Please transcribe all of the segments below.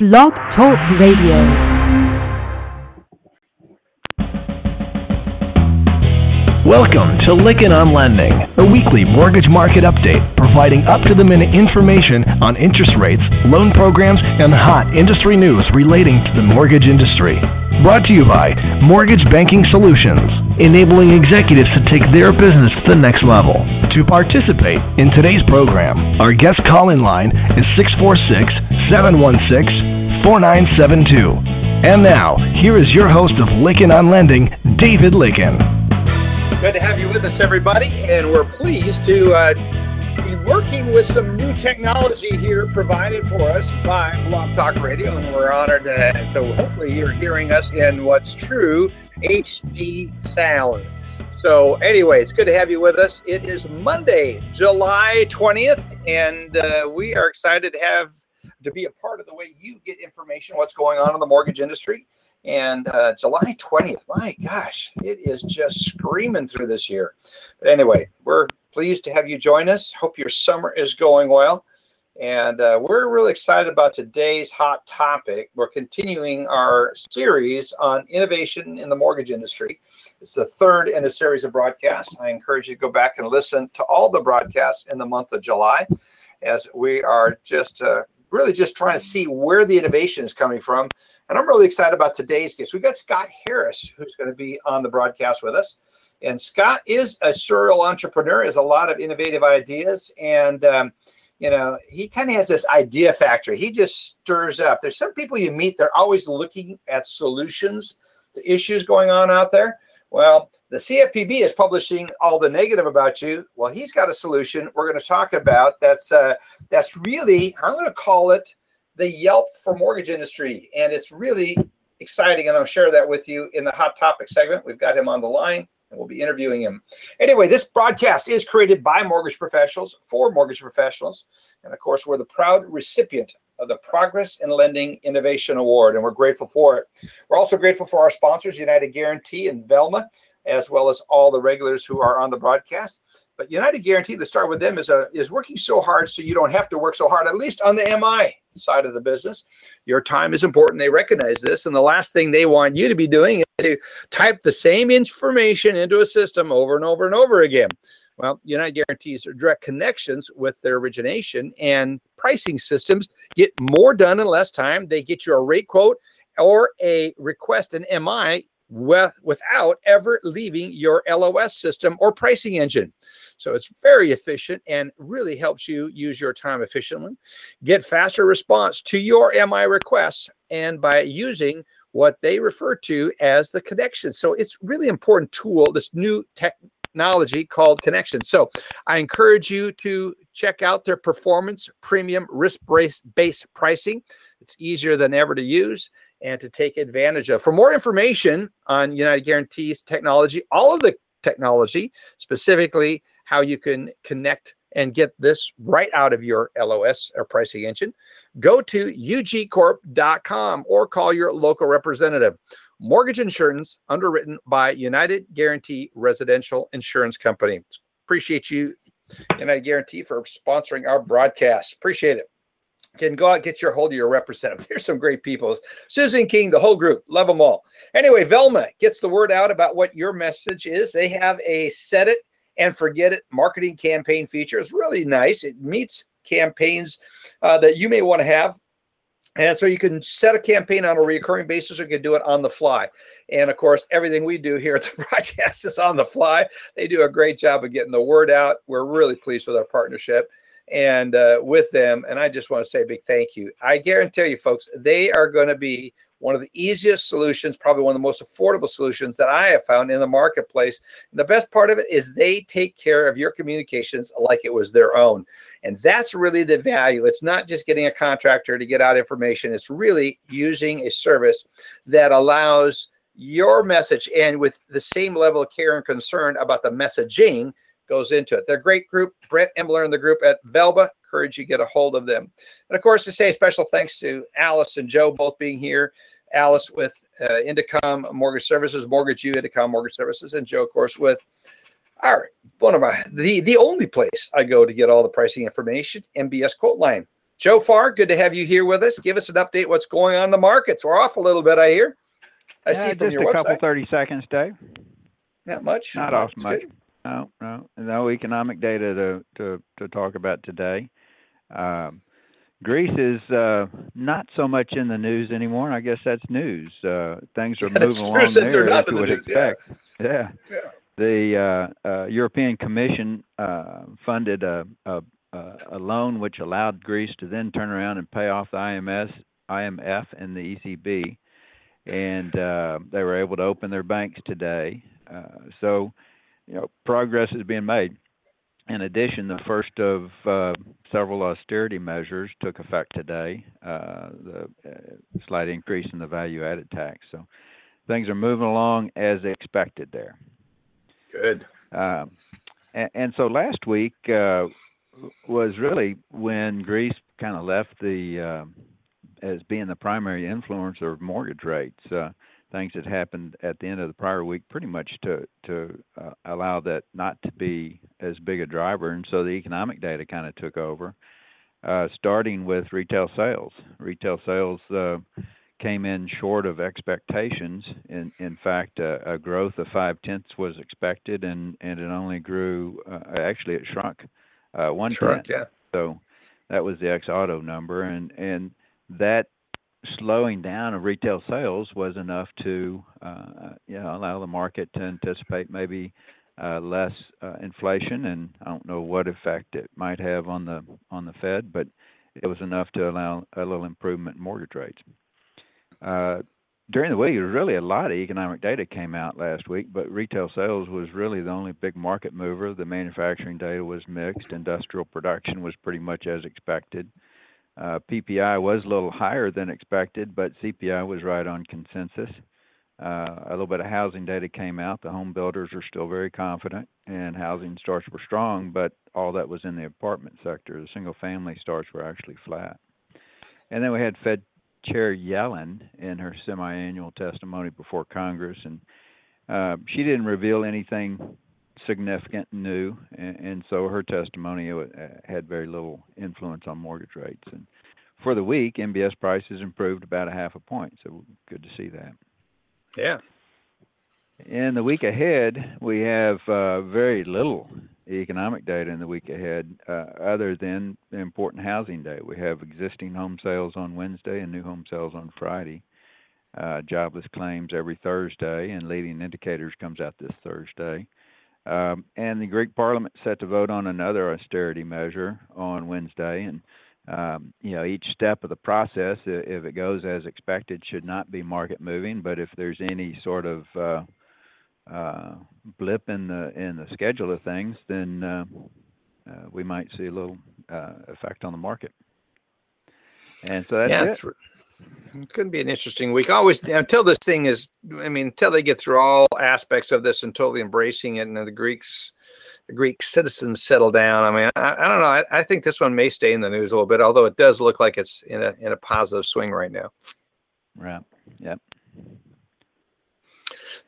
Blog Talk Radio. Welcome to Lykken on Lending, a weekly mortgage market update providing up to the minute information on interest rates, loan programs, and hot industry news relating to the mortgage industry. Brought to you by Mortgage Banking Solutions, enabling executives to take their business to the next level. To participate in today's program, our guest call in line is 646 716 4972. And now, here is your host of Lykken on Lending, David Lykken. Good to have you with us, everybody, and we're pleased to uh, be working with some new technology here provided for us by Blog Talk Radio, and we're honored to. have. So, hopefully, you're hearing us in what's true HD sound. So, anyway, it's good to have you with us. It is Monday, July 20th, and uh, we are excited to have to be a part of the way you get information what's going on in the mortgage industry. And uh, July 20th, my gosh, it is just screaming through this year. But anyway, we're pleased to have you join us. Hope your summer is going well. And uh, we're really excited about today's hot topic. We're continuing our series on innovation in the mortgage industry. It's the third in a series of broadcasts. I encourage you to go back and listen to all the broadcasts in the month of July as we are just uh, really just trying to see where the innovation is coming from. And I'm really excited about today's guest. We've got Scott Harris, who's going to be on the broadcast with us. And Scott is a serial entrepreneur, has a lot of innovative ideas. And, um, you know, he kind of has this idea factory. He just stirs up. There's some people you meet, they're always looking at solutions to issues going on out there. Well, the CFPB is publishing all the negative about you. Well, he's got a solution we're going to talk about. That's uh, that's really I'm going to call it the Yelp for mortgage industry, and it's really exciting. And I'll share that with you in the hot topic segment. We've got him on the line, and we'll be interviewing him. Anyway, this broadcast is created by mortgage professionals for mortgage professionals, and of course, we're the proud recipient of the Progress in Lending Innovation Award, and we're grateful for it. We're also grateful for our sponsors, United Guaranty and Velma, as well as all the regulars who are on the broadcast. But United Guaranty, to start with them, is a is working so hard so you don't have to work so hard, at least on the MI side of the business. Your time is important. They recognize this. And the last thing they want you to be doing is to type the same information into a system over and over and over again. Well, United Guaranty's are direct connections with their origination and pricing systems get more done in less time. They get you a rate quote or a request an MI with, without ever leaving your LOS system or pricing engine. So it's very efficient and really helps you use your time efficiently, get faster response to your MI requests, and by using what they refer to as the connection. So it's really important tool, this new technology called Connection. So I encourage you to check out their performance premium risk based pricing. It's easier than ever to use and to take advantage of. For more information on United Guaranty's technology, all of the technology, specifically how you can connect and get this right out of your LOS or pricing engine, go to ugcorp.com or call your local representative. Mortgage insurance underwritten by United Guaranty Residential Insurance Company. Appreciate you, United Guaranty, for sponsoring our broadcast. Appreciate it. Can go out get your hold of your representative. There's some great people. Susan King, the whole group, love them all. Anyway, Velma gets the word out about what your message is. They have a set it and forget it marketing campaign feature. It's really nice. It meets campaigns uh, that you may want to have. And so you can set a campaign on a recurring basis or you can do it on the fly. And of course, everything we do here at the broadcast is on the fly. They do a great job of getting the word out. We're really pleased with our partnership and uh, with them. And I just want to say a big thank you. I guarantee you, folks, they are going to be one of the easiest solutions, probably one of the most affordable solutions that I have found in the marketplace. And the best part of it is they take care of your communications like it was their own. And that's really the value. It's not just getting a contractor to get out information, it's really using a service that allows your message and with the same level of care and concern about the messaging goes into it. They're a great group. Brent Emmler and the group at Velma. Encourage you get a hold of them. And of course, to say special thanks to Alice and Joe both being here. Alice with uh, Indecomm Mortgage Services, Mortgage U, Indecomm Mortgage Services, and Joe, of course, with our one of my the the only place I go to get all the pricing information, MBS Quote Line. Joe Farr, good to have you here with us. Give us an update. What's going on in the markets? We're off a little bit, I hear. I yeah, see from your website. just a couple thirty seconds, Dave. Not much. Not off much. good. No, no, no economic data to to to talk about today. Um, Greece is uh, not so much in the news anymore. and I guess that's news. Uh, things are moving along there as you the would news, yeah. expect. Yeah. Yeah. The uh, uh, European Commission uh, funded a, a a loan which allowed Greece to then turn around and pay off the IMS, IMF, and the ECB, and uh, they were able to open their banks today. Uh, so, you know, progress is being made. In addition, the first of uh, several austerity measures took effect today. Uh, the uh, slight increase in the value-added tax. So, things are moving along as expected there. Good. Um, and, and so last week uh, was really when Greece kind of left the um as being the primary influencer of mortgage rates. Things that happened at the end of the prior week pretty much to to uh, allow that not to be as big a driver, and so the economic data kind of took over. Uh, starting with retail sales, retail sales uh, came in short of expectations. In in fact, uh, a growth of five tenths was expected, and and it only grew. Uh, actually, it shrunk uh, one Sure. tenth. Yeah. So that was the ex auto number, and and that slowing down of retail sales was enough to uh, you know allow the market to anticipate maybe uh, less uh, inflation, and I don't know what effect it might have on the on the Fed, but it was enough to allow a little improvement in mortgage rates. During the week, really a lot of economic data came out last week, but retail sales was really the only big market mover. The manufacturing data was mixed. Industrial production was pretty much as expected. Uh, PPI was a little higher than expected, but CPI was right on consensus. Uh, a little bit of housing data came out. The home builders are still very confident, and housing starts were strong, but all that was in the apartment sector. The single family starts were actually flat. And then we had Fed Chair Yellen in her semi-annual testimony before Congress, and uh, she didn't reveal anything significant new, and, and so her testimony uh, had very little influence on mortgage rates. And for the week, MBS prices improved about a half a point, so good to see that. Yeah. In the week ahead, we have uh, very little economic data in the week ahead, uh, other than the important housing data. We have existing home sales on Wednesday and new home sales on Friday. Uh, jobless claims every Thursday, and leading indicators comes out this Thursday. Um, and the Greek Parliament set to vote on another austerity measure on Wednesday, and um, you know each step of the process, if it goes as expected, should not be market moving. But if there's any sort of uh, uh, blip in the in the schedule of things, then uh, uh, we might see a little uh, effect on the market. And so that's yeah, it. It could be an interesting week. Always until this thing is, I mean, until they get through all aspects of this and totally embracing it, and the Greeks, the Greek citizens settle down. I mean, I, I don't know. I, I think this one may stay in the news a little bit, although it does look like it's in a in a positive swing right now. Right. Yep.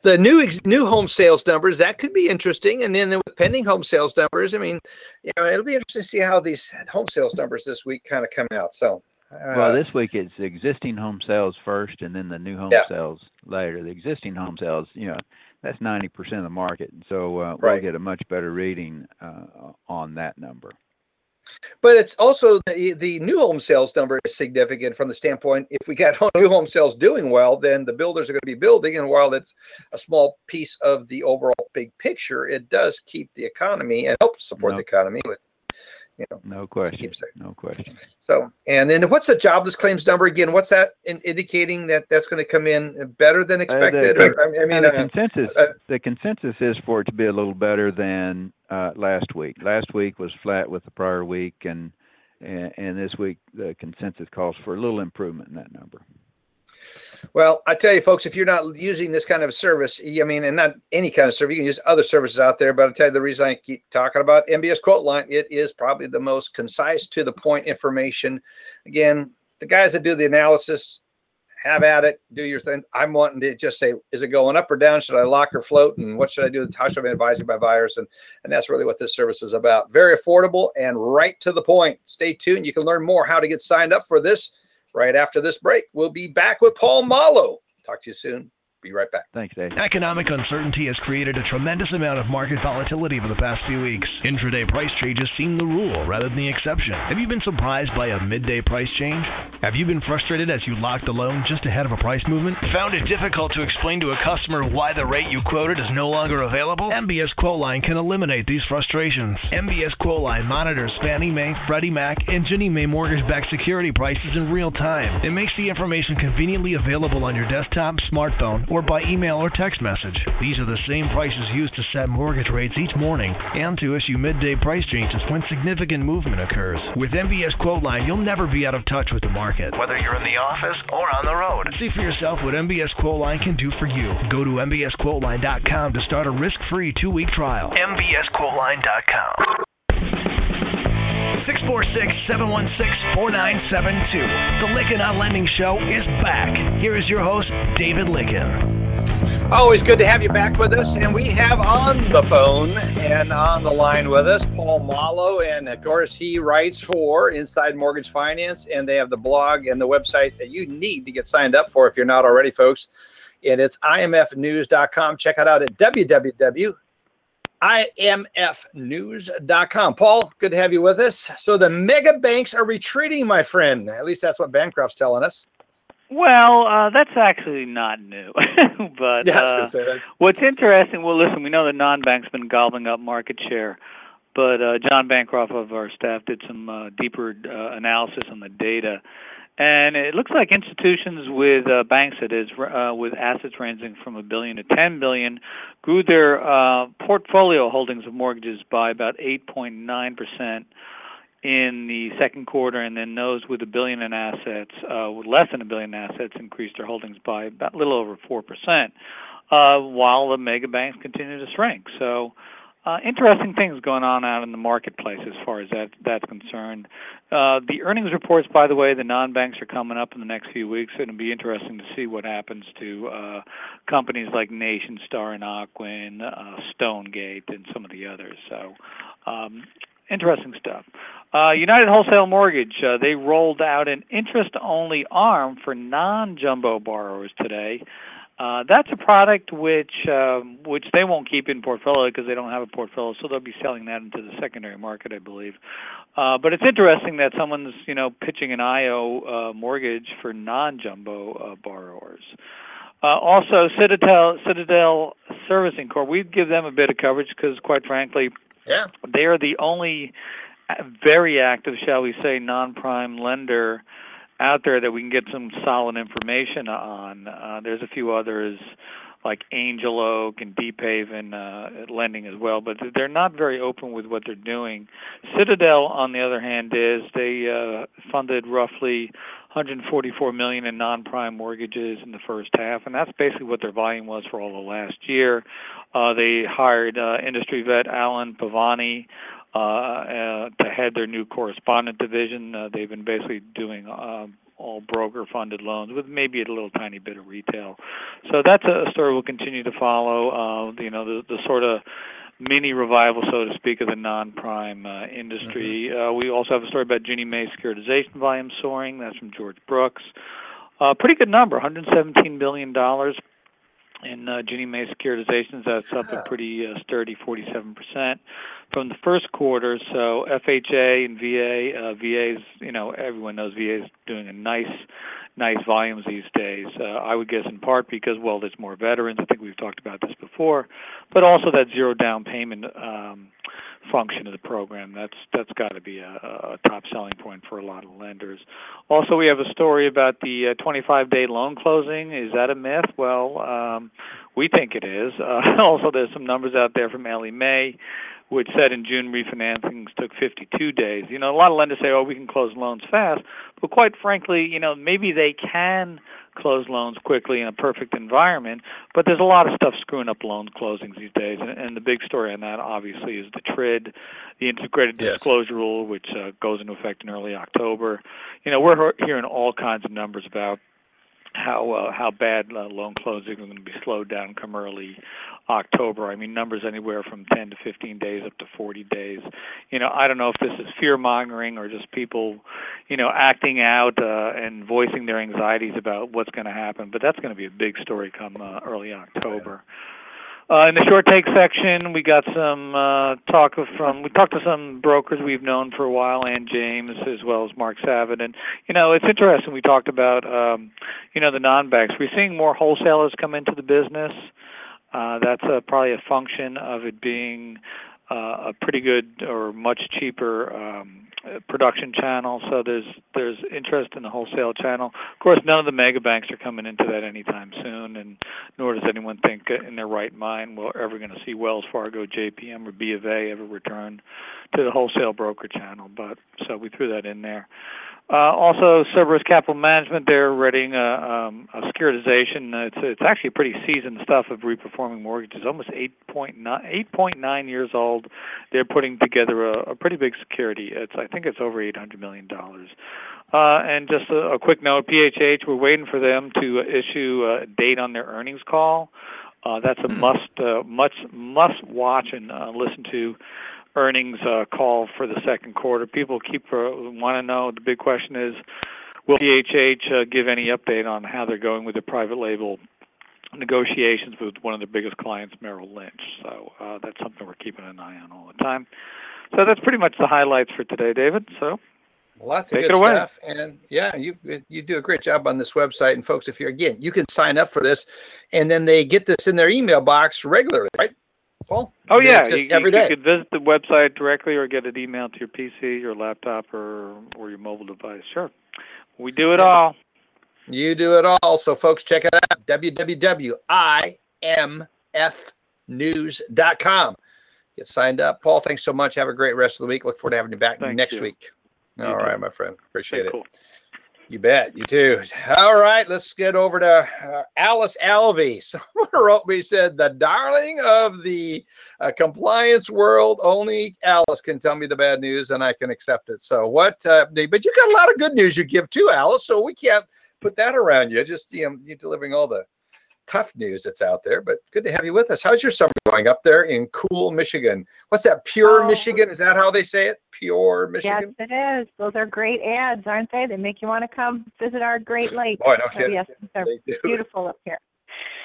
The new ex- new home sales numbers that could be interesting, and then with pending home sales numbers, I mean, you know, it'll be interesting to see how these home sales numbers this week kind of come out. So. Uh, Well, this week it's existing home sales first, and then the new home Yeah. sales later. The existing home sales, you know, that's ninety percent of the market, and so uh, Right. we'll get a much better reading uh, on that number. But it's also the, the new home sales number is significant from the standpoint if we got new home sales doing well, then the builders are going to be building. And while it's a small piece of the overall big picture, it does keep the economy and help support No. the economy with, you know. No question. No question. So, and then what's the jobless claims number again? What's that in, indicating that that's going to come in better than expected? the- or, I I mean, the uh, consensus, uh, the consensus is for it to be a little better than uh, last week. Last week was flat with the prior week, and and, and this week the consensus calls for a little improvement in that number. Well, I tell you, folks, if you're not using this kind of service, I mean, and not any kind of service, you can use other services out there. But I tell you, the reason I keep talking about MBS Quote Line, it is probably the most concise, to the point information. Again, the guys that do the analysis have at it, do your thing. I'm wanting to just say, is it going up or down? Should I lock or float? And what should I do? How should I be advised by buyers? And, and that's really what this service is about. Very affordable and right to the point. Stay tuned. You can learn more how to get signed up for this right after this break. We'll be back with Paul Muolo. Talk to you soon. Be right back. Thanks, Dave. Economic uncertainty has created a tremendous amount of market volatility over the past few weeks. Intraday price changes seem the rule rather than the exception. Have you been surprised by a midday price change? Have you been frustrated as you locked a loan just ahead of a price movement? Found it difficult to explain to a customer why the rate you quoted is no longer available? MBS Quoteline can eliminate these frustrations. MBS Quoteline monitors Fannie Mae, Freddie Mac, and Ginnie Mae mortgage-backed security prices in real time. It makes the information conveniently available on your desktop, smartphone, or by email or text message. These are the same prices used to set mortgage rates each morning and to issue midday price changes when significant movement occurs. With MBS Quoteline, you'll never be out of touch with the market, whether you're in the office or on the road. See for yourself what MBS Quoteline can do for you. Go to MBSQuoteline.com to start a risk-free two-week trial. MBSQuoteline.com. 646-716-4972. The Lykken on Lending Show is back. Here is your host, David Lykken. Always good to have you back with us. And we have on the phone and on the line with us Paul Muolo. And of course, he writes for Inside Mortgage Finance. And they have the blog and the website that you need to get signed up for if you're not already, folks. And it's imfnews.com. Check it out at www imfnews.com. Paul, good to have you with us. So the mega banks are retreating, my friend. At least that's what Bancroft's telling us. Well, uh, that's actually not new. but Yeah, uh, was gonna say that. what's interesting, well, listen, we know the non-banks been gobbling up market share, but uh, John Bancroft of our staff did some uh, deeper uh, analysis on the data, and it looks like institutions with uh, banks, that is, uh, with assets ranging from a billion to 10 billion, grew their uh, portfolio holdings of mortgages by about 8.9 percent in the second quarter, and then those with a billion in assets, uh, with less than a billion in assets, increased their holdings by about a little over four percent, uh, while the mega banks continue to shrink. So, uh, interesting things going on out in the marketplace as far as that that's concerned. Uh, the earnings reports, by the way, the non-banks are coming up in the next few weeks. It'll be interesting to see what happens to uh, companies like Nation Star and Ocwen, uh, Stonegate, and some of the others. So. Um, interesting stuff. Uh, United Wholesale Mortgage, uh, they rolled out an interest only arm for non jumbo borrowers today. Uh, that's a product which um, which they won't keep in portfolio because they don't have a portfolio, so they'll be selling that into the secondary market, I believe. Uh, but it's interesting that someone's you know pitching an IO uh, mortgage for non-jumbo uh, borrowers. Uh, also, Citadel Citadel Servicing Corp. We give them a bit of coverage because, quite frankly, Yeah. they are the only very active, shall we say, non-prime lender out there that we can get some solid information on. Uh, there's a few others like Angel Oak and Deep Haven uh, lending as well, but they're not very open with what they're doing. Citadel, on the other hand, is they uh, funded roughly 144 million in non-prime mortgages in the first half, and that's basically what their volume was for all of last year. Uh, they hired uh, industry vet Alan Pavani uh, uh, to head their new correspondent division. Uh, they've been basically doing uh, all broker funded loans with maybe a little tiny bit of retail. So that's a story we'll continue to follow. Uh, you know, the, the sort of mini revival, so to speak, of the non-prime uh, industry. Uh, we also have a story about Ginnie Mae securitization volume soaring. That's from George Brooks. Uh, pretty good number, 117 billion dollars in uh, Ginnie Mae securitizations. That's up a pretty uh, sturdy 47% from the first quarter. So FHA and VA, uh, VA's, you know, everyone knows VA's doing a nice, nice volumes these days. Uh, I would guess in part because, well, there's more veterans. I think we've talked about this before, but also that zero down payment um, function of the program. That's that's got to be a, a top selling point for a lot of lenders. Also, we have a story about the uh, 25-day loan closing. Is that a myth? Well, um, we think it is. Uh, also, there's some numbers out there from Ellie Mae, which said in June refinancings took 52 days. You know, a lot of lenders say, "Oh, we can close loans fast," but quite frankly, you know, maybe they can close loans quickly in a perfect environment, but there's a lot of stuff screwing up loan closings these days. And, and the big story on that, obviously, is the TRID, the Integrated Yes. Disclosure Rule, which uh, goes into effect in early October. You know, we're hearing all kinds of numbers about how uh, how bad uh, loan closing are going to be slowed down come early October. I mean, numbers anywhere from 10 to 15 days up to 40 days. You know, I don't know if this is fear mongering or just people, you know, acting out uh, and voicing their anxieties about what's going to happen. But that's going to be a big story come uh, early October. Uh, in the short take section, we got some uh, talk from we talked to some brokers we've known for a while, and James as well as Mark Savin, and you know it's interesting. We talked about um, you know the non-banks. We're seeing more wholesalers come into the business. Uh, that's a, probably a function of it being uh, a pretty good or much cheaper um, production channel. So there's there's interest in the wholesale channel. Of course, none of the mega banks are coming into that anytime soon, and nor does anyone think in their right mind we're ever going to see Wells Fargo, JPM, or B of A ever return to the wholesale broker channel. But so we threw that in there. Uh, also, Cerberus Capital Management, they're readying a, um, securitization. It's it's actually pretty seasoned stuff of reperforming mortgages, almost 8.9 8.9 years old. They're putting together a, pretty big security. It's I think it's over 800 million dollars. Uh, and just a, quick note, PHH, we're waiting for them to issue a date on their earnings call. Uh, that's a must, uh, must, must watch and uh, listen to earnings uh, call for the second quarter. People keep uh, want to know. The big question is, will PHH uh, give any update on how they're going with the private label negotiations with one of their biggest clients, Merrill Lynch? So uh, that's something we're keeping an eye on all the time. So that's pretty much the highlights for today, David. So Lots of Take good it away. stuff, and yeah, you you do a great job on this website. And folks, if you're again, you can sign up for this, and then they get this in their email box regularly, right? Paul? Oh Yeah, you, every you, day. you could visit the website directly or get it emailed to your PC, your laptop, or or your mobile device. Sure, we do it Yeah. all. You do it all. So, folks, check it out www.imfnews.com. Get signed up. Paul, thanks so much. Have a great rest of the week. Look forward to having you back Thank next you. week. You All too. right, my friend. Appreciate it. cool. You bet. You too. All right. Let's get over to uh, Alice Alvey. Someone wrote me said the darling of the uh, compliance world. Only Alice can tell me the bad news, and I can accept it. So what? Uh, but you got a lot of good news you give too, Alice. So we can't put that around you. Just you know, you're delivering all the tough news that's out there. But good to have you with us. How's your summer going up there in cool Michigan? What's that? Pure Oh. Michigan? Is that how they say it? Pure Michigan? Yes, it is. Those are great ads, aren't they? They make you want to come visit our Great. Boy, oh, no So, kidding. yes, they're They beautiful up here.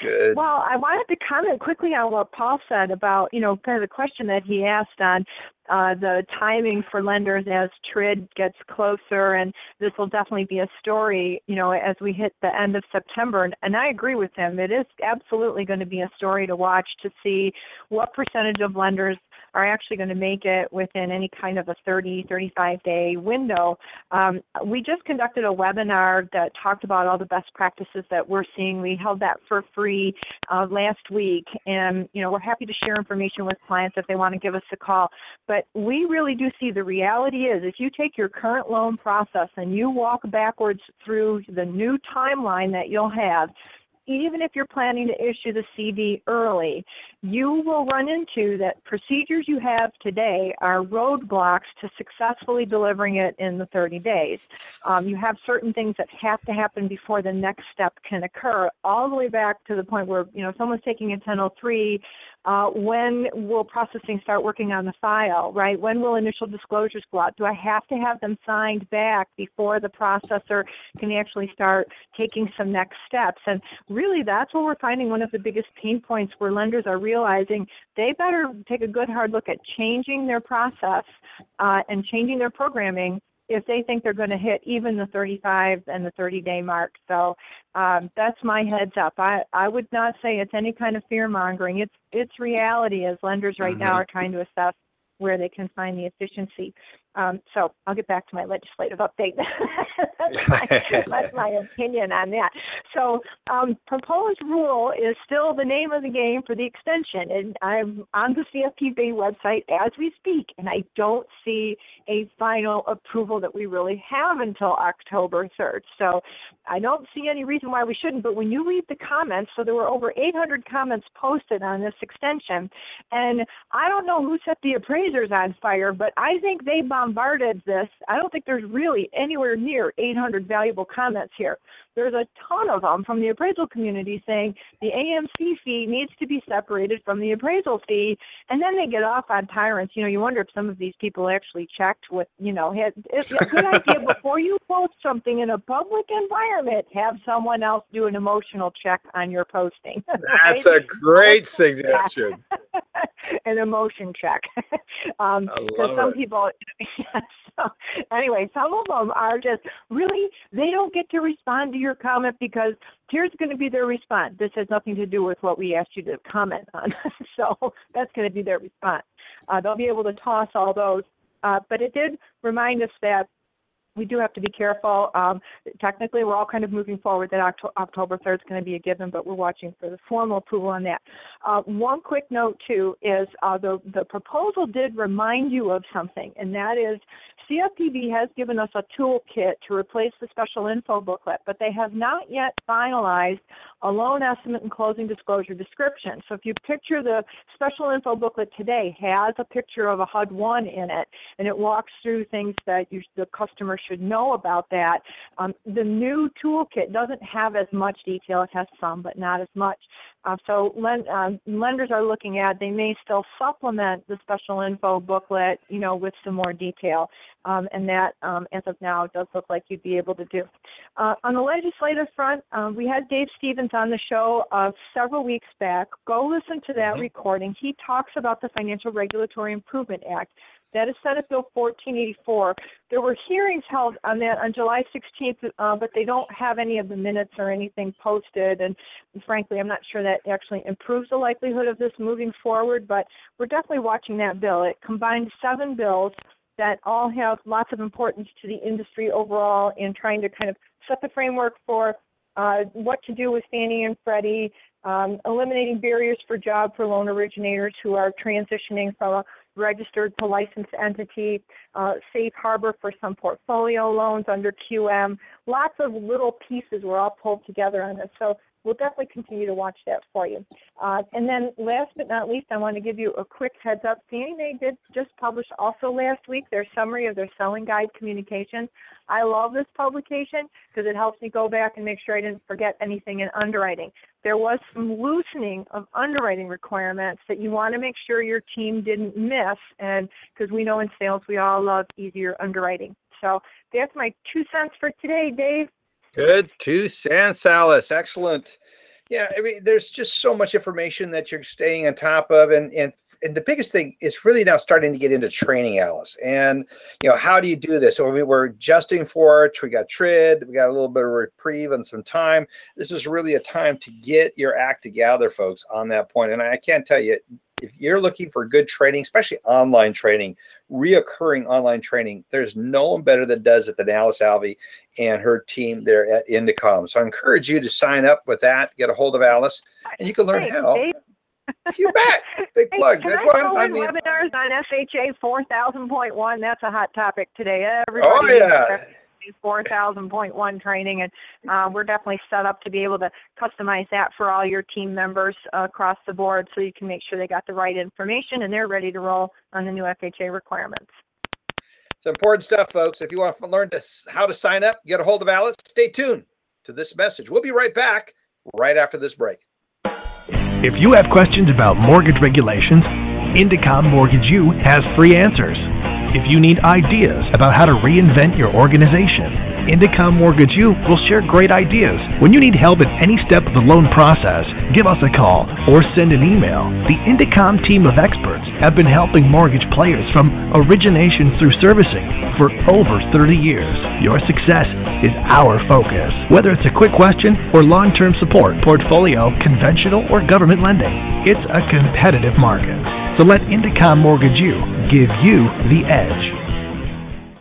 Good. Well, I wanted to comment quickly on what Paul said about, you know, kind of the question that he asked on uh, the timing for lenders as TRID gets closer, and this will definitely be a story, you know, as we hit the end of September. And, and I agree with him. It is absolutely going to be a story to watch to see what percentage of lenders are actually going to make it within any kind of a 30, 35 day window. Um, we just conducted a webinar that talked about all the best practices that we're seeing. We held that for free uh, last week, and you know we're happy to share information with clients if they want to give us a call. But we really do see the reality is if you take your current loan process and you walk backwards through the new timeline that you'll have, even if you're planning to issue the CD early, you will run into that procedures you have today are roadblocks to successfully delivering it in the 30 days. Um, you have certain things that have to happen before the next step can occur, all the way back to the point where you know someone's taking a 1003. Uh, when will processing start working on the file, right? When will initial disclosures go out? Do I have to have them signed back before the processor can actually start taking some next steps? And really, that's what we're finding one of the biggest pain points where lenders are realizing they better take a good hard look at changing their process uh, and changing their programming if they think they're going to hit even the 35 and the 30 day mark. So um, that's my heads up. I, I would not say it's any kind of fear mongering. It's it's reality as lenders right now Mhm. are trying to assess where they can find the efficiency. Um, so I'll get back to my legislative update. that's, my, that's my opinion on that. So um, proposed rule is still the name of the game for the extension, and I'm on the CFPB website as we speak, and I don't see a final approval that we really have until October 3rd. So I don't see any reason why we shouldn't, but when you read the comments, so there were over 800 comments posted on this extension, and I don't know who set the appraisers on fire, but I think they bombarded this. I don't think there's really anywhere near 800 valuable comments here. There's a ton of them from the appraisal community saying the AMC fee needs to be separated from the appraisal fee, and then they get off on tyrants. You know, you wonder if some of these people actually checked with, you know, had, a good idea before you post something in a public environment, have someone else do an emotional check on your posting. That's a great suggestion. an emotion check. um, I because love some it. people, so, anyway, some of them are just really, they don't get to respond to your comment because here's going to be their response. This has nothing to do with what we asked you to comment on. so that's going to be their response. Uh, they'll be able to toss all those. Uh, but it did remind us that we do have to be careful. Um, technically, we're all kind of moving forward that Octo- October 3rd is going to be a given, but we're watching for the formal approval on that. Uh, one quick note, too, is uh, the, the proposal did remind you of something, and that is CFPB has given us a toolkit to replace the special info booklet, but they have not yet finalized a loan estimate and closing disclosure description. So if you picture the special info booklet today has a picture of a HUD 1 in it, and it walks through things that you, the customer should know about that. Um, the new toolkit doesn't have as much detail. It has some, but not as much. Uh, so uh, lenders are looking at they may still supplement the special info booklet, you know, with some more detail, um, and that, um, as of now, does look like you'd be able to do. Uh, on the legislative front, uh, we had Dave Stevens on the show uh, several weeks back. Go listen to that recording. He talks about the Financial Regulatory Improvement Act. That is Senate Bill 1484. There were hearings held on that on July 16th, uh, but they don't have any of the minutes or anything posted. And frankly, I'm not sure that actually improves the likelihood of this moving forward, but we're definitely watching that bill. It combined seven bills that all have lots of importance to the industry overall in trying to kind of set the framework for uh, what to do with Fannie and Freddie, um, eliminating barriers for job for loan originators who are transitioning from a registered to licensed entity, uh, safe harbor for some portfolio loans under QM. Lots of little pieces were all pulled together on this. So we'll definitely continue to watch that for you. Uh, and then last but not least, I want to give you a quick heads up. Mae did just publish also last week their summary of their selling guide communications. I love this publication because it helps me go back and make sure I didn't forget anything in underwriting. There was some loosening of underwriting requirements that you want to make sure your team didn't miss, and because we know in sales we all love easier underwriting. So that's my two cents for today, Dave. Good. to cents, Alice. Excellent. Yeah, I mean, there's just so much information that you're staying on top of, and and and the biggest thing is really now starting to get into training, Alice. And you know, how do you do this? So we were adjusting for it. We got TRID. We got a little bit of reprieve and some time. This is really a time to get your act together, folks, on that point. And I can't tell you, if you're looking for good training, especially online training, reoccurring online training, there's no one better that does it than Alice Alvey and her team there at Indecomm. So I encourage you to sign up with that, get a hold of Alice, and you can learn how. Dave, You bet. Big Hey, plug. can That's I why throw I mean, webinars on FHA 4000.1? That's a hot topic today. oh Everybody needs yeah. Their 4000.1 training, and uh, we're definitely set up to be able to customize that for all your team members uh, across the board so you can make sure they got the right information and they're ready to roll on the new FHA requirements. It's important stuff, folks. If you want to learn to, how to sign up, get a hold of Alice. Stay tuned to this message. We'll be right back right after this break. If you have questions about mortgage regulations, Indecomm Mortgage U has free answers. If you need ideas about how to reinvent your organization, Indecomm Mortgage U will share great ideas. When you need help at any step of the loan process, give us a call or send an email. The Indecomm team of experts have been helping mortgage players from origination through servicing for over 30 years. Your success is our focus. Whether it's a quick question or long-term support, portfolio, conventional or government lending, it's a competitive market. So let Indecomm Mortgage You give you the edge.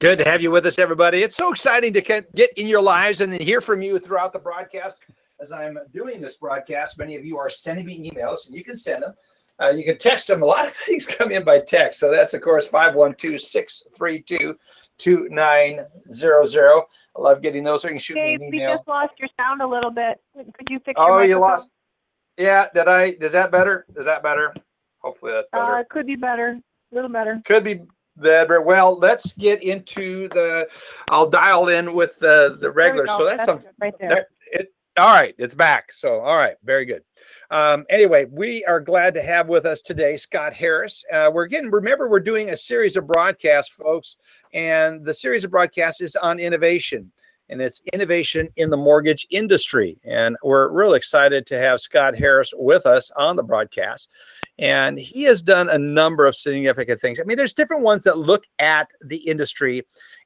Good to have you with us, everybody. It's so exciting to get get in your lives and then hear from you throughout the broadcast. As I'm doing this broadcast, many of you are sending me emails, and you can send them. Uh, you can text them. A lot of things come in by text. So that's, of course, 512 632 2900. I love getting those. Or you can shoot Dave, me an we email. just lost your sound a little bit. Could you fix Oh, your you lost. Yeah, did I? Is that better? Is that better? Hopefully that's better. Uh, it could be better. A little better. Could be better. well, let's get into the. I'll dial in with the the regular. So that's, that's some right there. There, it, all right, it's back. So, all right, very good. Um, anyway, we are glad to have with us today Scott Harris. Uh, we're getting, remember, we're doing a series of broadcasts, folks, and the series of broadcasts is on innovation, and it's innovation in the mortgage industry. And we're really excited to have Scott Harris with us on the broadcast. And he has done a number of significant things. I mean, there's different ones that look at the industry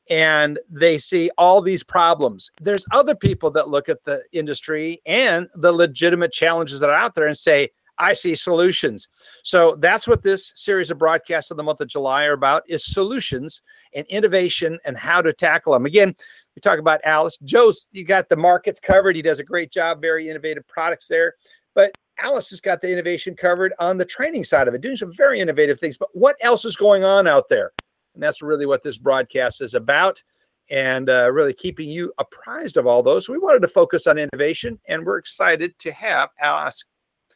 and they see all these problems. There's other people that look at the industry and the legitimate challenges that are out there and say, I see solutions. So that's what this series of broadcasts of the month of July are about is solutions and innovation and how to tackle them. Again, we talk about Alice. Joe's you got the markets covered. He does a great job, very innovative products there. But Alice has got the innovation covered on the training side of it, doing some very innovative things. But what else is going on out there? And that's really what this broadcast is about and uh, really keeping you apprised of all those. We wanted to focus on innovation, and we're excited to have Alice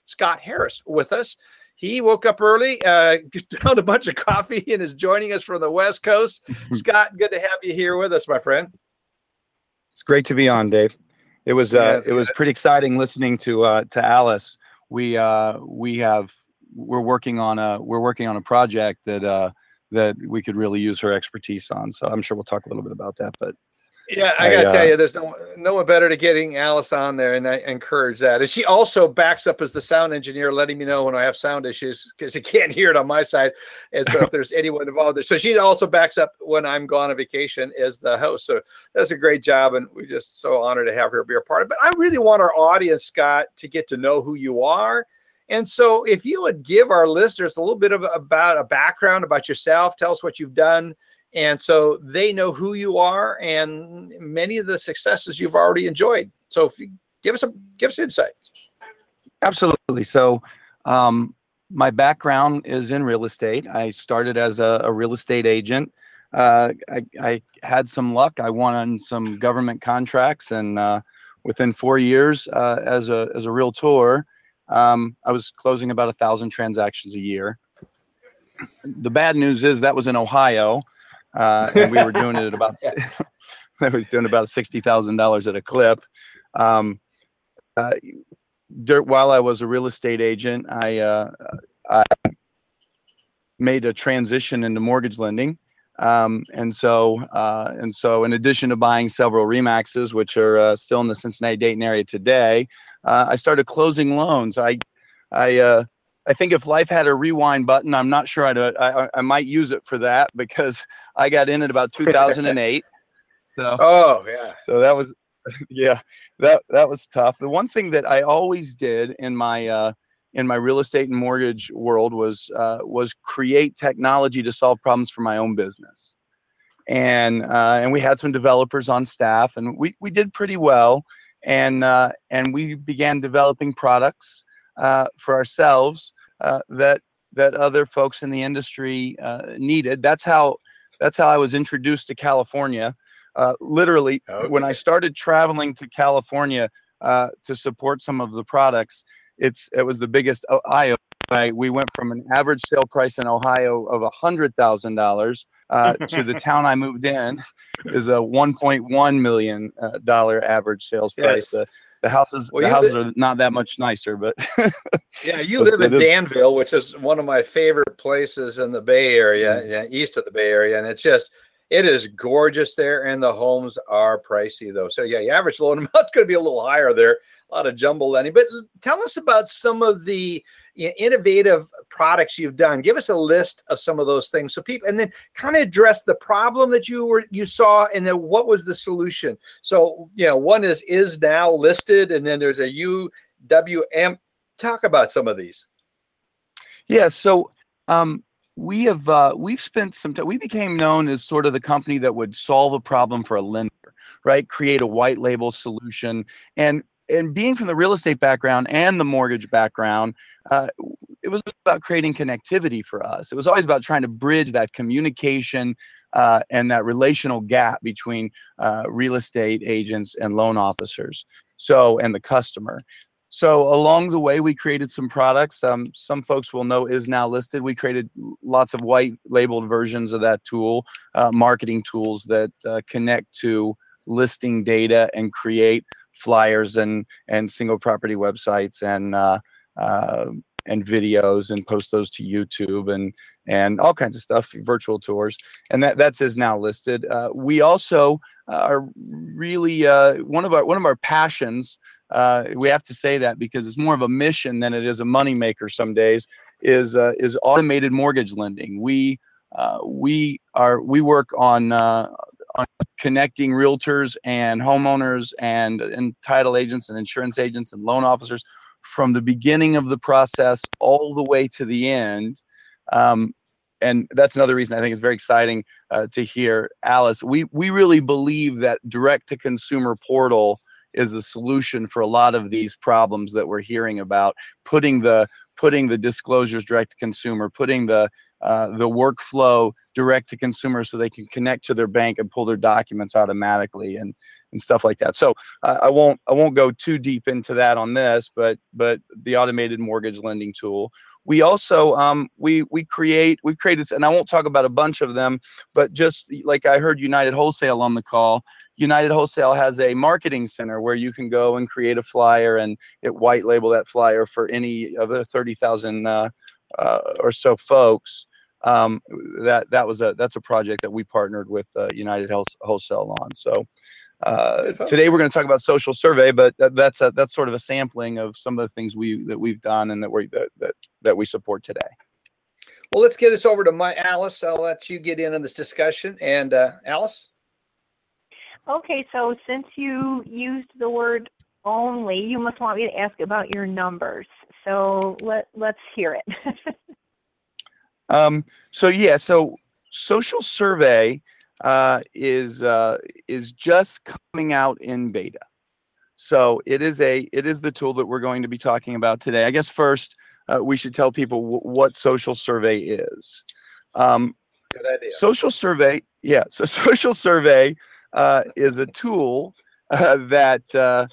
Scott Harris with us. He woke up early, uh, downed a bunch of coffee, and is joining us from the West Coast. Scott, good to have you here with us, my friend. It's great to be on, Dave. It was uh, it's it was pretty exciting listening to uh, to Alice. We uh, we have we're working on a we're working on a project that uh, that we could really use her expertise on. So I'm sure we'll talk a little bit about that. But Yeah, I I, gotta tell uh, you, there's no no one better to getting Alice on there, and I encourage that. And she also backs up as the sound engineer, letting me know when I have sound issues because you can't hear it on my side. And so if there's anyone involved, there, so she also backs up when I'm gone on vacation as the host. So that's a great job, and we're just so honored to have her be a part of. it. But I really want our audience, Scott, to get to know who you are. And so, if you would give our listeners a little bit of about a background about yourself, tell us what you've done, and so they know who you are and many of the successes you've already enjoyed. So, if you give us some, give us insights. absolutely. So um, my background is in real estate. I started as a, a real estate agent. Uh, I, I had some luck. I won on some government contracts, and uh, within four years, uh, as a as a realtor, um, I was closing about a thousand transactions a year. The bad news is that was in Ohio, uh, and we were doing it at about. I was doing about sixty thousand dollars at a clip. Um, uh, while I was a real estate agent, I uh, I made a transition into mortgage lending. Um, and so, uh, and so, in addition to buying several Remaxes, which are uh, still in the Cincinnati Dayton area today, uh, I started closing loans. I, I, uh, I think if life had a rewind button, I'm not sure I'd, uh, I, I- I might use it for that because I got in at about 2008. so, Oh yeah, so that was yeah that that was tough. The one thing that i always did in my uh in my real estate and mortgage world was uh, was create technology to solve problems for my own business. And uh, and we had some developers on staff and we we did pretty well. And uh, and we began developing products uh, for ourselves uh, that that other folks in the industry uh, needed that's how that's how i was introduced to california uh, literally when I started traveling to California uh, to support some of the products, it's it was the biggest eye opener. We went from an average sale price in Ohio of a hundred thousand dollars uh, to the town I moved in is a one point one million uh, dollar average sales price. Yes. The, the houses Well, the houses are not that much nicer, but yeah. You live in Danville, which is one of my favorite places in the Bay Area, Mm. yeah, east of the Bay Area, and it's just it is gorgeous there, and the homes are pricey though. So yeah, the average loan amount's going to be a little higher there. A lot of jumbo lending, but tell us about some of the innovative products you've done. Give us a list of some of those things, so people, and then kind of address the problem that you were you saw, and then what was the solution. So you know, one is is now listed, and then there's a UWM. Talk about some of these. Yeah, so um, we have uh, we've spent some time. We became known as sort of the company that would solve a problem for a lender, right? Create a white label solution, and and being from the real estate background and the mortgage background, uh, it was about creating connectivity for us. It was always about trying to bridge that communication uh, and that relational gap between uh, real estate agents and loan officers. So and the customer. so along the way, we created some products. Um, some folks will know is now listed. We created lots of white labeled versions of that tool, uh, marketing tools that uh, connect to listing data and create flyers and and single property websites and uh, uh, and videos and post those to YouTube and and all kinds of stuff, virtual tours, and that that's is now listed. Uh, we also are really uh, one of our one of our passions uh, we have to say that because it's more of a mission than it is a moneymaker some days. Is uh, is automated mortgage lending? We uh, we are we work on uh, on connecting realtors and homeowners and and title agents and insurance agents and loan officers from the beginning of the process all the way to the end. Um, and that's another reason I think it's very exciting uh, to hear Alice. We we really believe that direct to consumer portal is the solution for a lot of these problems that we're hearing about putting the putting the disclosures direct to consumer putting the uh, the workflow direct to consumers so they can connect to their bank and pull their documents automatically and and stuff like that. So uh, i won't i won't go too deep into that on this but but the automated mortgage lending tool. We also um, we we create we created and i won't talk about a bunch of them but just like i heard united wholesale on the call. United Wholesale has a marketing center where you can go and create a flyer and it white label that flyer for any of the 30,000 uh, uh, or so folks. Um, that that was a that's a project that we partnered with uh, United Health Wholesale on. So uh, today we're going to talk about social survey, but that, that's a, that's sort of a sampling of some of the things we that we've done and that we that, that that we support today. Well, let's get this over to my Alice. I'll let you get in on this discussion. And uh, Alice. Okay, so since you used the word only, you must want me to ask about your numbers. So let let's hear it. um, so yeah, so social survey uh, is uh, is just coming out in beta. So it is a it is the tool that we're going to be talking about today. I guess first uh, we should tell people w- what social survey is. Um, Good idea. Social survey, yeah. So social survey uh, is a tool uh, that uh,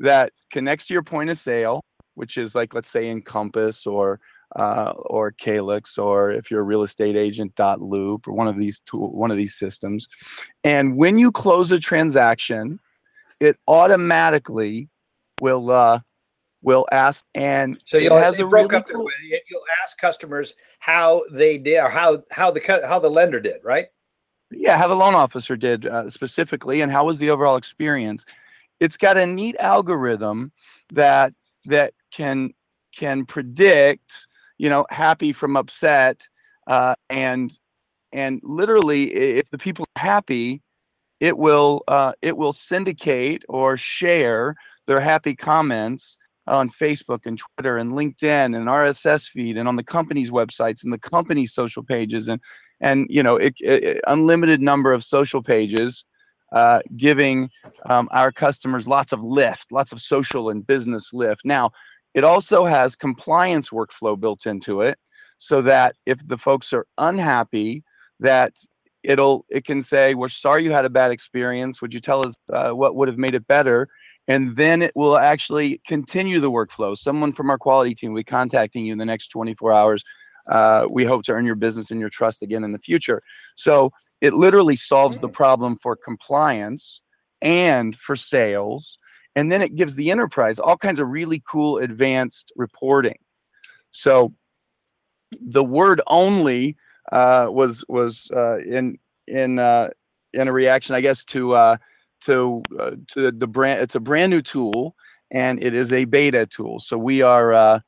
that connects to your point of sale, which is like let's say Encompass or uh, or Calyx, or if you're a real estate agent, Dot Loop, or one of these tool, one of these systems. And when you close a transaction, it automatically will uh, will ask and so you'll has a broke really up cool, you'll ask customers how they did or how how the how the lender did right yeah, how the loan officer did uh, specifically, and how was the overall experience. It's got a neat algorithm that that can can predict, you know, happy from upset, uh, and and literally, if the people are happy, it will uh, it will syndicate or share their happy comments on Facebook and Twitter and LinkedIn and RSS feed and on the company's websites and the company's social pages and and you know it, it, unlimited number of social pages uh, giving um, our customers lots of lift lots of social and business lift. Now it also has compliance workflow built into it so that if the folks are unhappy that it'll it can say we're sorry you had a bad experience would you tell us uh, what would have made it better and then it will actually continue the workflow someone from our quality team will be contacting you in the next 24 hours uh, we hope to earn your business and your trust again in the future. So it literally solves the problem for compliance and for sales. And then it gives the enterprise all kinds of really cool advanced reporting. So the word only uh, was was uh, in in uh, in a reaction, I guess, to uh, to uh, to the brand. It's a brand new tool, and it is a beta tool. So we are uh,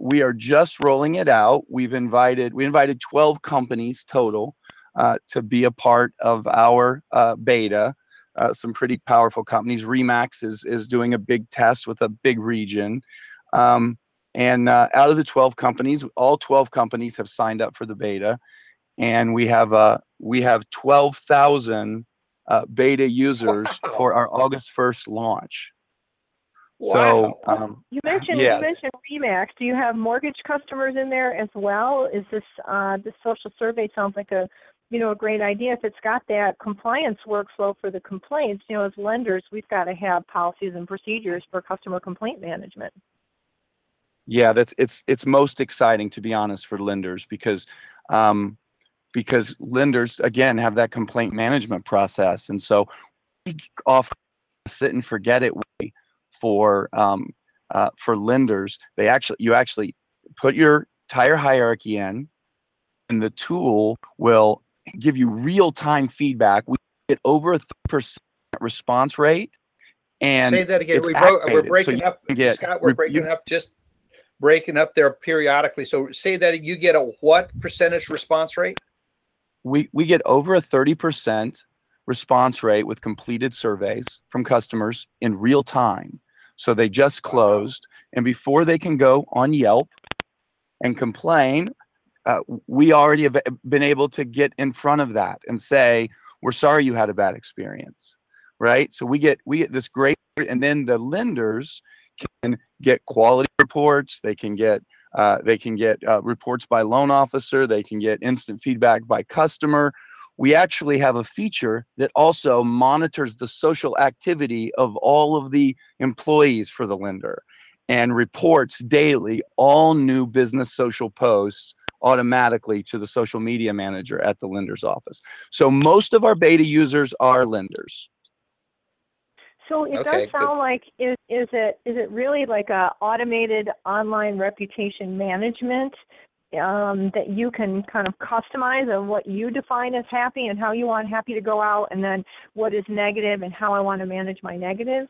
we are just rolling it out. We've invited we invited 12 companies total to be a part of our beta. Uh, some pretty powerful companies. Remax is is doing a big test with a big region, um, and uh, out of the 12 companies, all 12 companies have signed up for the beta, and we have uh, we have 12,000 beta users for our August 1st launch. Wow. So um, you mentioned yes. you mentioned Remax. Do you have mortgage customers in there as well? Is this uh, this social survey sounds like a you know, a great idea if it's got that compliance workflow for the complaints. You know, as lenders, we've got to have policies and procedures for customer complaint management. Yeah, that's it's it's most exciting to be honest for lenders because um, because lenders again have that complaint management process, and so we off sit and forget it way for um, uh, for lenders. They actually you actually put your tire hierarchy in, and the tool will give you real time feedback. We get over a percent response rate, and Say that again. We broke, we're activated, so breaking up, get Scott, we're re- breaking you- up just breaking up there periodically. So say that you get a what percentage response rate? we we get over a 30% response rate with completed surveys from customers in real time so they just closed and before they can go on yelp and complain uh, we already have been able to get in front of that and say we're sorry you had a bad experience right so we get we get this great and then the lenders can get quality reports they can get uh, they can get uh, reports by loan officer. They can get instant feedback by customer. We actually have a feature that also monitors the social activity of all of the employees for the lender and reports daily all new business social posts automatically to the social media manager at the lender's office. So most of our beta users are lenders. So it Okay, does sound like is is it is it really like a automated online reputation management um, that you can kind of customize of what you define as happy and how you want happy to go out, and then what is negative and how I want to manage my negatives.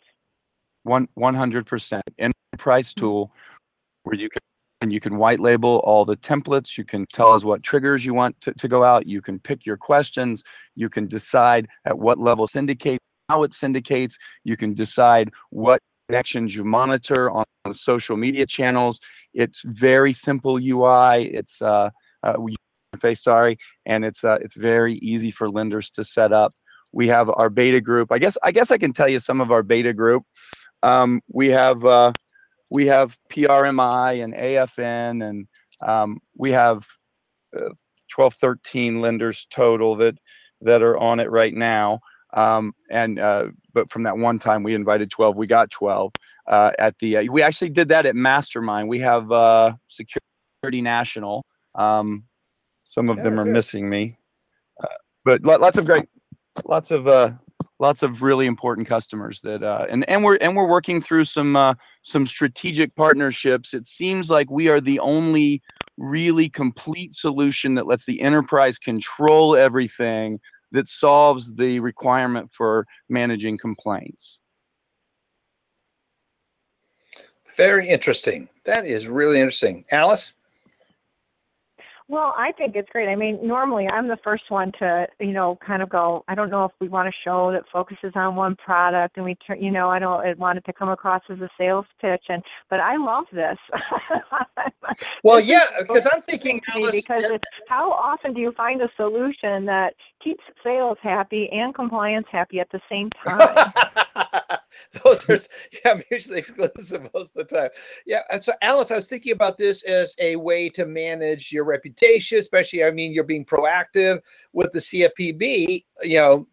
One one hundred percent enterprise tool where you can and you can white label all the templates. You can tell us what triggers you want to, to go out. You can pick your questions. You can decide at what level syndicate, how it syndicates. You can decide what connections you monitor on social media channels. It's very simple UI. It's uh, uh we face sorry, and it's uh, it's very easy for lenders to set up. We have our beta group. I guess I guess I can tell you some of our beta group. Um, we have uh, we have PRMI and AFN, and um, we have uh, 12, 13 lenders total that that are on it right now. Um, and uh, but from that one time we invited 12, we got 12 uh, at the. Uh, we actually did that at Mastermind. We have uh, Security National. Um, some of them are missing me, uh, but lo- lots of great, lots of uh, lots of really important customers that uh, and and we're and we're working through some uh, some strategic partnerships. It seems like we are the only really complete solution that lets the enterprise control everything that solves the requirement for managing complaints. Very interesting. That is really interesting. Alice? Well, I think it's great. I mean, normally I'm the first one to, you know, kind of go, I don't know if we want a show that focuses on one product and we turn, you know, I don't want it to come across as a sales pitch and but I love this. Well, yeah, because I'm thinking, Alice, because it's, how often do you find a solution that keeps sales happy and compliance happy at the same time? Those are yeah, mutually exclusive most of the time. Yeah. And so Alice, I was thinking about this as a way to manage your reputation, especially I mean you're being proactive with the CFPB, you know,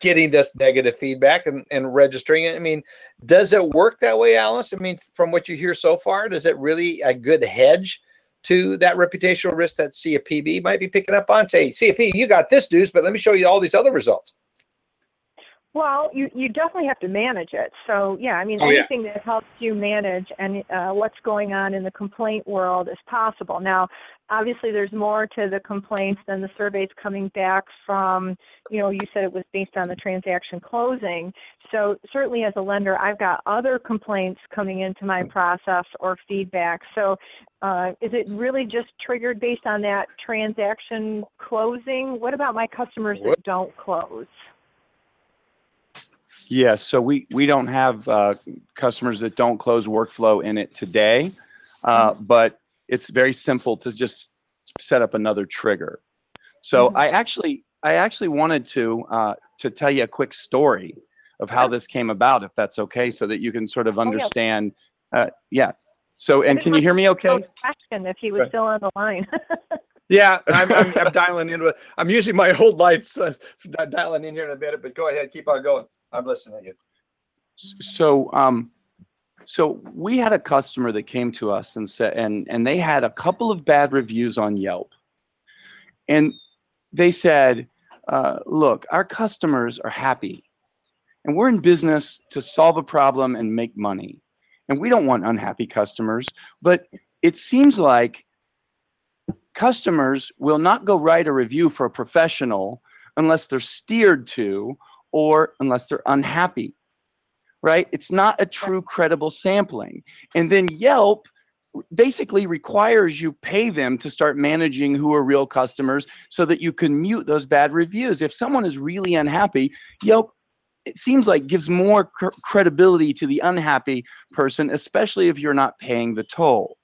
getting this negative feedback and, and registering it. I mean, does it work that way, Alice? I mean, from what you hear so far, does it really a good hedge to that reputational risk that CFPB might be picking up on? Say, CFP, you got this news, but let me show you all these other results. Well, you, you definitely have to manage it. So, yeah, I mean, Oh, yeah. anything that helps you manage and uh, what's going on in the complaint world is possible. Now, obviously, there's more to the complaints than the surveys coming back from, you know, you said it was based on the transaction closing. So, certainly as a lender, I've got other complaints coming into my process or feedback. So, uh, is it really just triggered based on that transaction closing? What about my customers What- that don't close? Yes, so we we don't have uh, customers that don't close workflow in it today, uh, but it's very simple to just set up another trigger. So Mhm. I actually I actually wanted to uh, to tell you a quick story of how this came about, if that's okay, so that you can sort of Oh, yeah. understand. Uh, yeah. So and can you hear me okay? Question if he was Right. still on the line. Yeah, I'm, I'm, I'm dialing in with. I'm using my old lights, uh, dialing in here in a minute. But go ahead, keep on going. I'm listening to you. So, um, so we had a customer that came to us and said, and and they had a couple of bad reviews on Yelp, and they said, uh, "Look, our customers are happy, and we're in business to solve a problem and make money, and we don't want unhappy customers. But it seems like customers will not go write a review for a professional unless they're steered to or unless they're unhappy." Right? It's not a true credible sampling. And then Yelp basically requires you pay them to start managing who are real customers so that you can mute those bad reviews. If someone is really unhappy, Yelp it seems like gives more cr- credibility to the unhappy person, especially if you're not paying the toll.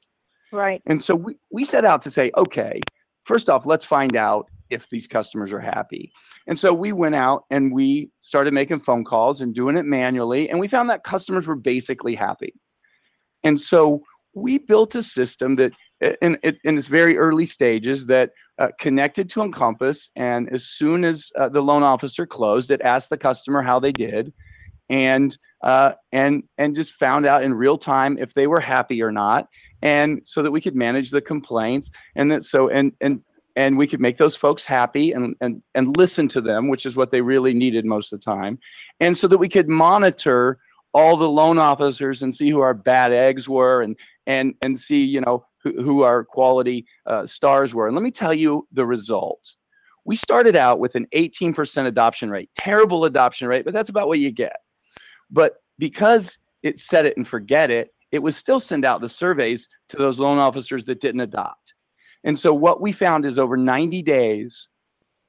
Right. And so we, we set out to say, okay, first off, let's find out if these customers are happy. And so we went out and we started making phone calls and doing it manually. And we found that customers were basically happy. And so we built a system that in, in its very early stages that uh, connected to Encompass. And as soon as uh, the loan officer closed, it asked the customer how they did. And uh, and and just found out in real time if they were happy or not, and so that we could manage the complaints, and that so and and and we could make those folks happy and and and listen to them, which is what they really needed most of the time, and so that we could monitor all the loan officers and see who our bad eggs were and and and see you know who, who our quality uh, stars were. And let me tell you the result. We started out with an 18% adoption rate terrible adoption rate but that's about what you get. But because it set it and forget it it would still send out the surveys to those loan officers that didn't adopt and so what we found is over 90 days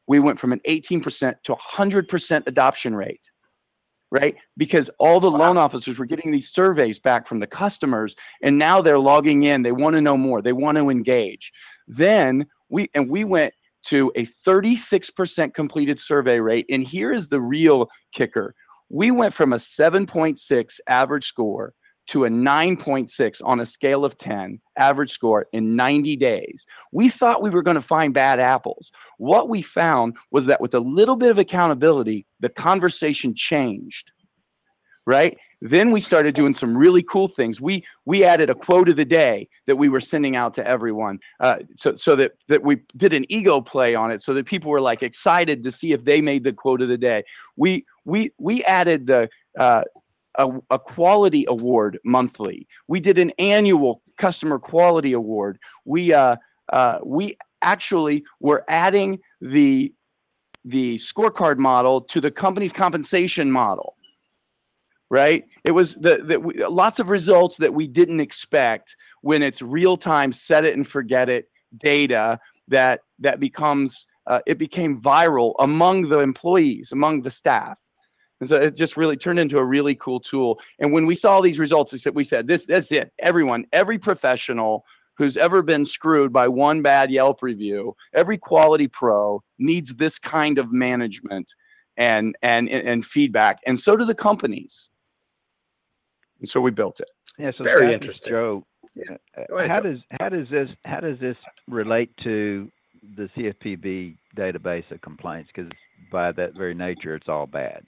we went from an 18% to 100% adoption rate right? Because all the loan officers were getting these surveys back from the customers, and now they're logging in. They want to know more. They want to engage. Then we and we went to a 36% completed survey rate, and here is the real kicker: we went from a 7.6 average score to a 9.6 on a scale of 10 average score in 90 days. We thought we were going to find bad apples. What we found was that with a little bit of accountability, the conversation changed. Right? Then we started doing some really cool things. We we added a quote of the day that we were sending out to everyone, uh, so so that that we did an ego play on it, so that people were like excited to see if they made the quote of the day. We we we added the uh, a, a, quality award monthly. We did an annual customer quality award. We uh, uh, we actually were adding the the scorecard model to the company's compensation model. Right? It was the, the lots of results that we didn't expect when it's real time, set it and forget it data that that becomes uh, it became viral among the employees, among the staff and so it just really turned into a really cool tool. And when we saw these results, we said, we said, this, that's it. Everyone, every professional who's ever been screwed by one bad Yelp review, every quality pro needs this kind of management and and and feedback. And so do the companies. And so we built it. Yeah, so Very interesting. Joe, Yeah. uh, ahead, how Joe. does how does this how does this relate to the CFPB database of complaints? Because by that very nature, it's all bad.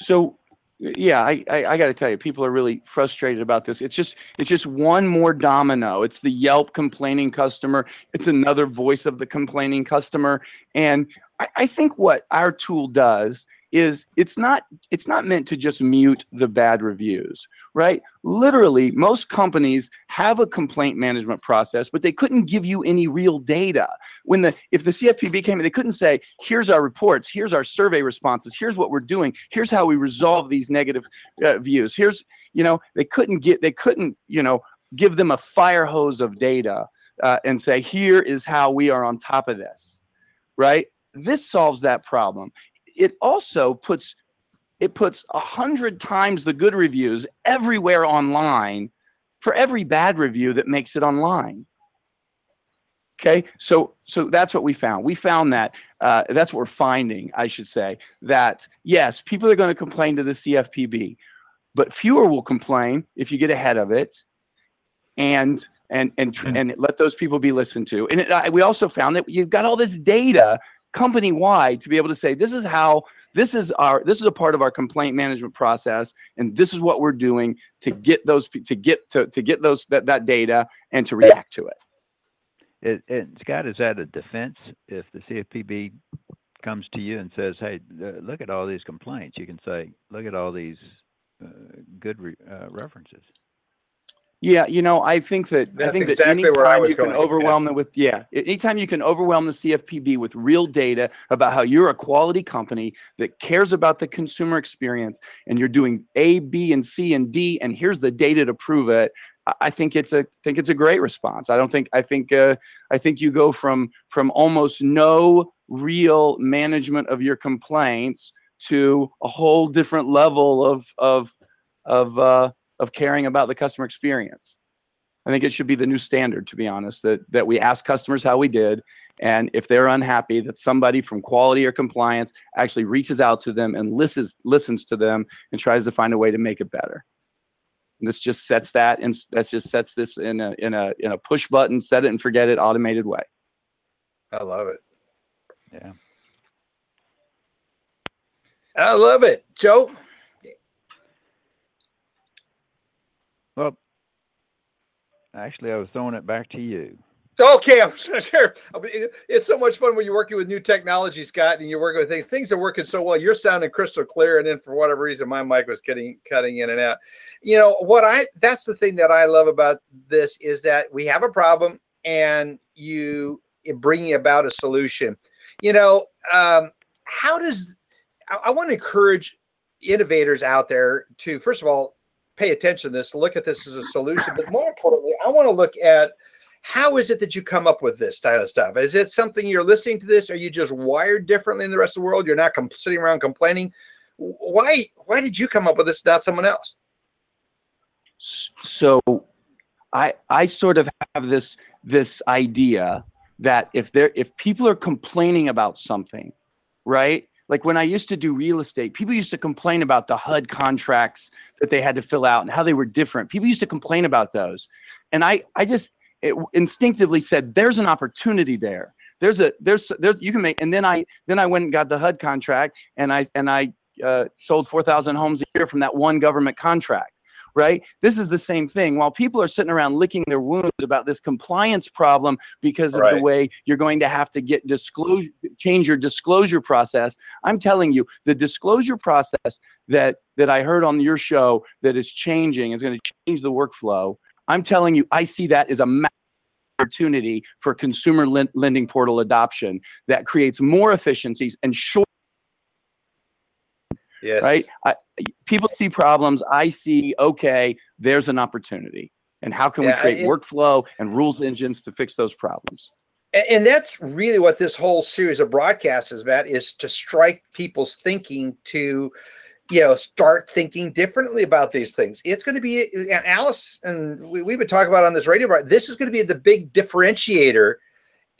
So yeah, I, I, I got to tell you, people are really frustrated about this. It's just it's just one more domino. It's the Yelp complaining customer. It's another voice of the complaining customer. And I, I think what our tool does is it's not it's not meant to just mute the bad reviews right? Literally most companies have a complaint management process but they couldn't give you any real data. When the if the cfpb came in they couldn't say here's our reports here's our survey responses here's what we're doing here's how we resolve these negative uh, views. Here's you know they couldn't get they couldn't you know give them a fire hose of data uh, and say here is how we are on top of this right? This solves that problem it also puts it puts a hundred times the good reviews everywhere online for every bad review that makes it online. Okay? So so that's what we found. We found that uh, that's what we're finding i should say that yes people are going to complain to the cfpb but fewer will complain if you get ahead of it and and and tr- and let those people be listened to. And it, I, we also found that you've got all this data company wide to be able to say this is how this is our this is a part of our complaint management process and this is what we're doing to get those to get to, to get those that, that data and to react to it It, and Scott, is that a defense if the CFPB comes to you and says, "Hey, uh, look at all these complaints"? You can say, "Look at all these uh, good re- uh, references." Yeah, you know, I think that I think exactly that anytime you can going, yeah. overwhelm them with yeah, anytime you can overwhelm the CFPB with real data about how you're a quality company that cares about the consumer experience and you're doing A, B, and C and D, and here's the data to prove it. I- I think it's a think it's a great response. I don't think I think uh, I think you go from from almost no real management of your complaints to a whole different level of of of uh, of caring about the customer experience. I think it should be the new standard, to be honest, that that we ask customers how we did, and if they're unhappy, that somebody from quality or compliance actually reaches out to them and listens listens to them and tries to find a way to make it better. And this just sets that and that just sets this in a in a in a push button, set it and forget it automated way. I love it. Yeah. I love it, Joe. Well, actually, I was throwing it back to you. Okay, I'm sure-. It's so much fun when you're working with new technology, Scott, and you're working with things. Things are working so well. You're sounding crystal clear, and then for whatever reason, my mic was getting cutting in and out. You know what? I that's the thing that I love about this is that we have a problem, and you bringing about a solution. You know, um, how does I, I want to encourage innovators out there to first of all pay attention to this, look at this as a solution, but more importantly, I want to look at how is it that you come up with this style of stuff? Is it something you're listening to this? Are you just wired differently than the rest of the world? You're not com- sitting around complaining. Why? Why did you come up with this, not someone else? So i i sort of have this this idea that if there if people are complaining about something right like when i used to do real estate people used to complain about the hud contracts that they had to fill out and how they were different. People used to complain about those. And i i just instinctively said there's an opportunity there. There's a there's there you can make and then i then i went and got the hud contract and i and i uh, sold 4000 homes a year from that one government contract right? This is the same thing. While people are sitting around licking their wounds about this compliance problem because of the way you're going to have to get disclosure, change your disclosure process, I'm telling you, the disclosure process that that I heard on your show that is changing is going to change the workflow. I'm telling you, I see that as a opportunity for consumer lending portal adoption that creates more efficiencies and short Yes. right? I, people see problems. I see, okay, there's an opportunity. And how can Yeah, we create it- workflow and rules engines to fix those problems? And that's really what this whole series of broadcasts is about is to strike people's thinking to, you know, start thinking differently about these things. It's going to be, and Alice, and we, we've been talking about on this radio, this is going to be the big differentiator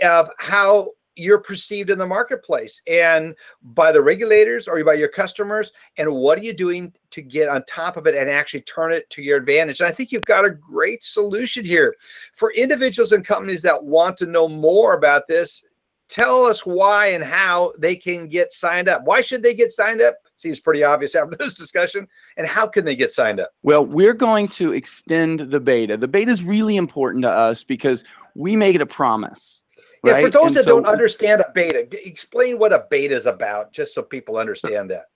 of how you're perceived in the marketplace and by the regulators or by your customers. And what are you doing to get on top of it and actually turn it to your advantage? And I think you've got a great solution here for individuals and companies that want to know more about this, tell us why and how they can get signed up. Why should they get signed up? Seems pretty obvious after this discussion. And how can they get signed up? Well, we're going to extend the beta. The beta is really important to us because we make it a promise. Yeah, Right? for those And that so don't understand a beta, explain what a beta is about, just so people understand that.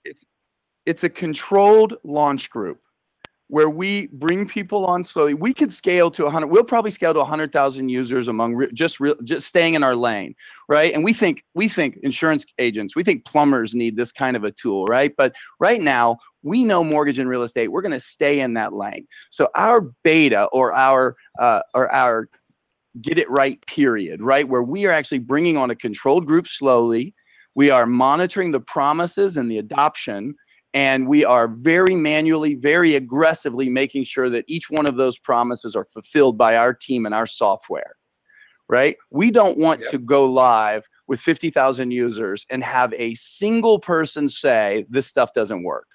it's a controlled launch group where we bring people on slowly. We could scale to 100. We'll probably scale to 100,000 users among re- just real, just staying in our lane, right? And we think we think insurance agents, we think plumbers need this kind of a tool, right? But right now, we know mortgage and real estate. We're going to stay in that lane. So our beta or our uh, or our get it right period, right? Where we are actually bringing on a controlled group slowly. We are monitoring the promises and the adoption and we are very manually, very aggressively making sure that each one of those promises are fulfilled by our team and our software. Right? We don't want to go live with 50,000 users and have a single person say this stuff doesn't work.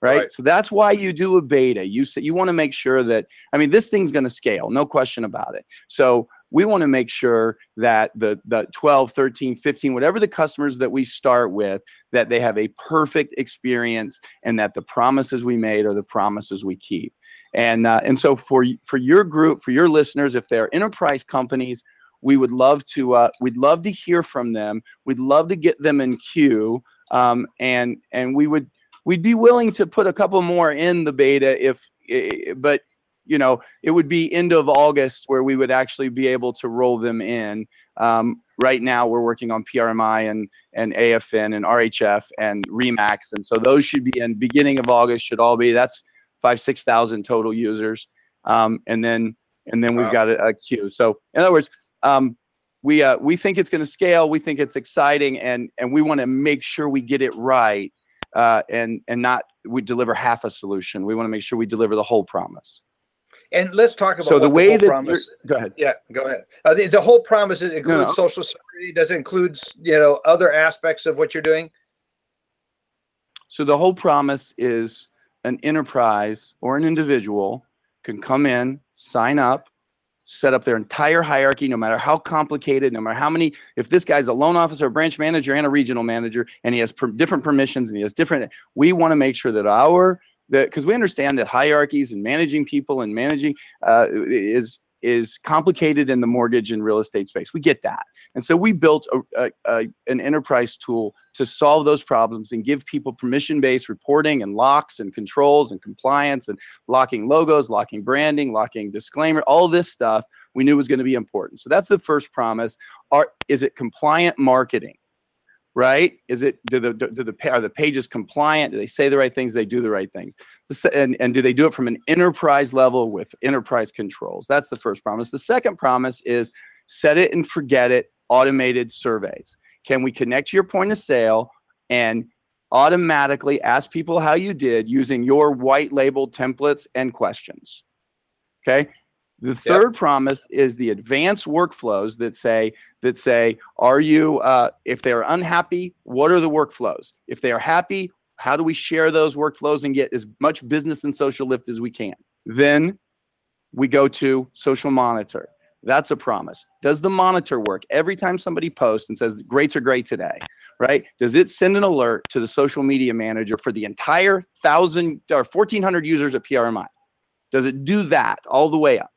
Right? Right. So that's why you do a beta. You say you want to make sure that I mean this thing's going to scale, no question about it. So we want to make sure that the the 12, 13, 15, whatever the customers that we start with that they have a perfect experience and that the promises we made are the promises we keep. And uh, and so for for your group, for your listeners, if they're enterprise companies, we would love to uh, we'd love to hear from them. We'd love to get them in queue, um, and and we would we'd be willing to put a couple more in the beta if, but you know it would be end of August where we would actually be able to roll them in. Um, right now we're working on PRMI and and AFN and RHF and Remax, and so those should be in beginning of August. Should all be that's five six thousand total users, um, and then and then we've Wow. got a, a queue. So in other words, um, we uh, we think it's going to scale. We think it's exciting, and and we want to make sure we get it right, uh, and and not we deliver half a solution. We want to make sure we deliver the whole promise. And let's talk about So the way whole that promise. go ahead. Yeah, go ahead. Uh, the, the whole promise includes no. social security. Does it include you know other aspects of what you're doing? So the whole promise is an enterprise or an individual can come in, sign up, set up their entire hierarchy, no matter how complicated, no matter how many. If this guy's a loan officer, a branch manager, and a regional manager, and he has per, different permissions and he has different, we want to make sure that our that because we understand that hierarchies and managing people and managing uh, is is complicated in the mortgage and real estate space. We get that. And so we built a, a, a, an enterprise tool to solve those problems and give people permission based reporting and locks and controls and compliance and locking logos, locking branding, locking disclaimer, all this stuff we knew was going to be important. So that's the first promise. Are, is it compliant marketing? Right? Is it do the do the are the pages compliant? Do they say the right things? Do they do the right things? And, and do they do it from an enterprise level with enterprise controls? That's the first promise. The second promise is set it and forget it automated surveys. Can we connect to your point of sale and automatically ask people how you did using your white label templates and questions? Okay. The third promise is the advanced workflows that say that say, are you uh, if they're unhappy, what are the workflows? If they are happy, how do we share those workflows and get as much business and social lift as we can? Then we go to social monitor. That's a promise. Does the monitor work every time somebody posts and says greats are great today? Right? Does it send an alert to the social media manager for the entire thousand or fourteen hundred users at PRMI? Does it do that all the way up?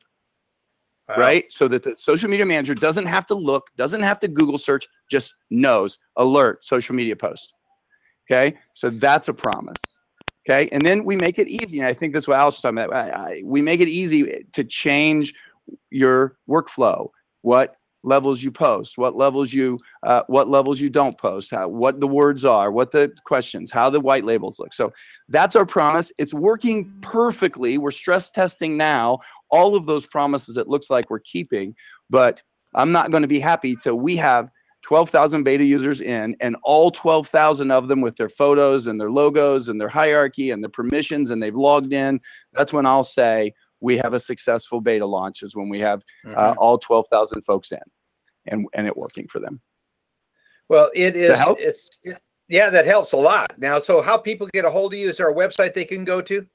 Wow. right? So that the social media manager doesn't have to look, doesn't have to Google search, just knows alert social media post. Okay, so that's a promise. Okay, and then we make it easy. And I think that's what Alice was talking about. I, I, we make it easy to change your workflow. What levels you post, what levels you, uh, what levels you don't post, how, what the words are, what the questions, how the white labels look. So that's our promise. It's working perfectly. We're stress testing now all of those promises it looks like we're keeping but i'm not going to be happy till we have 12,000 beta users in and all 12,000 of them with their photos and their logos and their hierarchy and their permissions and they've logged in that's when i'll say we have a successful beta launch is when we have uh, Mhm. all 12,000 folks in and and it working for them well, it is. It's yeah, that helps a lot. Now, so how people get a hold of you? Is there a website they can go to?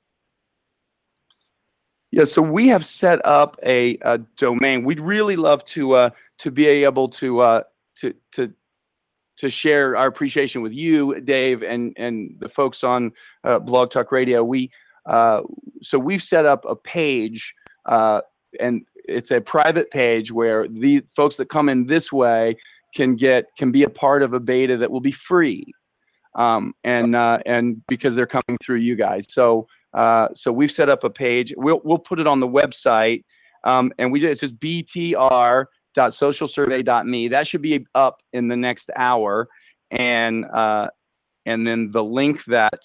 Yeah, so we have set up a, a domain. We'd really love to uh, to be able to uh, to to to share our appreciation with you, Dave, and and the folks on uh, Blog Talk Radio. We uh, so we've set up a page, uh, and it's a private page where the folks that come in this way can get can be a part of a beta that will be free, um, and uh, and because they're coming through you guys. So uh, so we've set up a page. We'll we'll put it on the website, um, and we it's just btr.socialsurvey.me. That should be up in the next hour, and uh, and then the link that